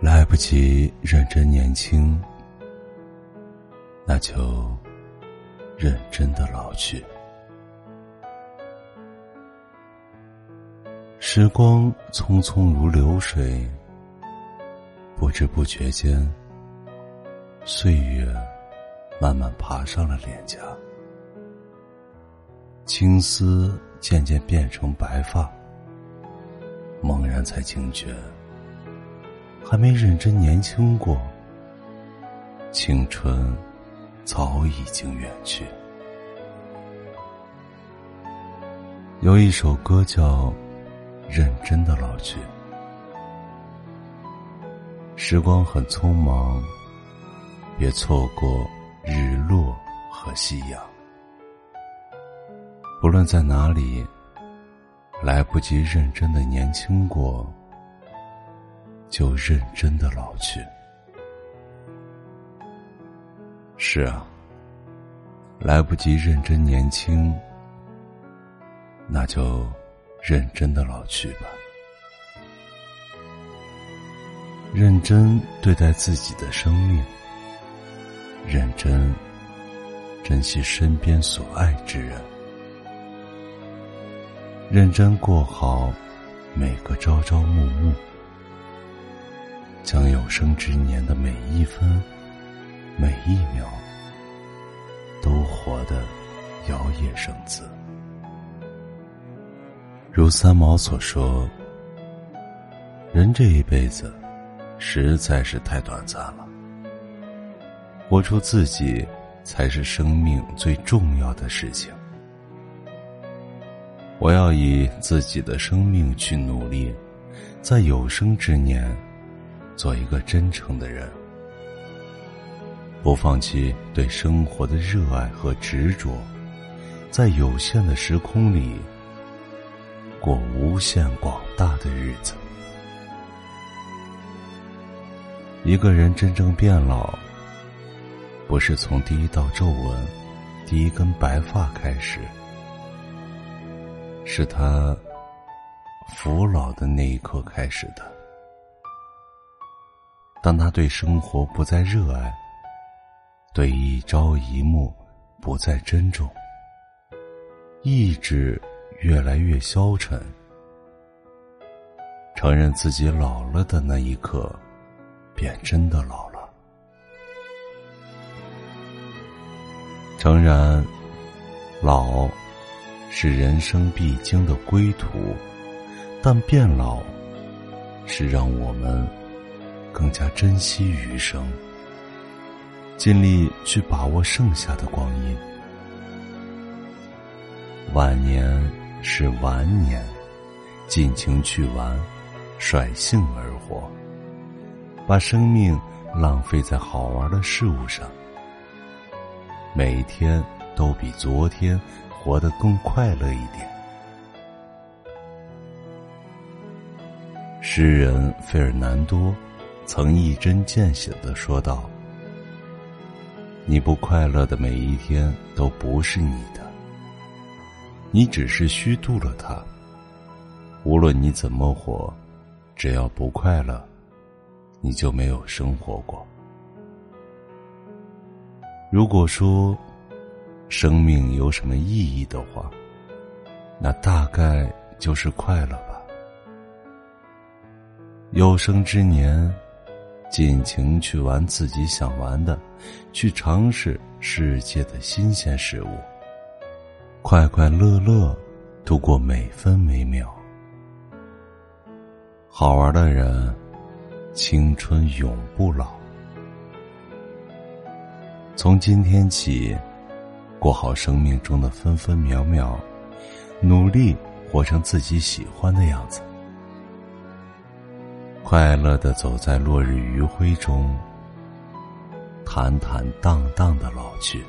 来不及认真年轻，那就认真的老去。时光匆匆如流水，不知不觉间，岁月慢慢爬上了脸颊，青丝渐渐变成白发，猛然才惊觉。还没认真年轻过，青春早已经远去。有一首歌叫《认真的老去》，时光很匆忙，别错过日落和夕阳。不论在哪里，来不及认真的年轻过。就认真的老去。是啊，来不及认真年轻，那就认真的老去吧。认真对待自己的生命，认真珍惜身边所爱之人，认真过好每个朝朝暮暮。将有生之年的每一分、每一秒，都活得摇曳生姿。如三毛所说：“人这一辈子，实在是太短暂了。活出自己，才是生命最重要的事情。我要以自己的生命去努力，在有生之年。”做一个真诚的人，不放弃对生活的热爱和执着，在有限的时空里过无限广大的日子。一个人真正变老，不是从第一道皱纹、第一根白发开始，是他服老的那一刻开始的。当他对生活不再热爱，对一朝一暮不再珍重，意志越来越消沉，承认自己老了的那一刻，便真的老了。诚然，老是人生必经的归途，但变老是让我们。更加珍惜余生，尽力去把握剩下的光阴。晚年是晚年，尽情去玩，率性而活，把生命浪费在好玩的事物上，每天都比昨天活得更快乐一点。诗人费尔南多。曾一针见血的说道：“你不快乐的每一天都不是你的，你只是虚度了它。无论你怎么活，只要不快乐，你就没有生活过。如果说生命有什么意义的话，那大概就是快乐吧。有生之年。”尽情去玩自己想玩的，去尝试世界的新鲜事物，快快乐乐度过每分每秒。好玩的人，青春永不老。从今天起，过好生命中的分分秒秒，努力活成自己喜欢的样子。快乐的走在落日余晖中，坦坦荡荡的老去。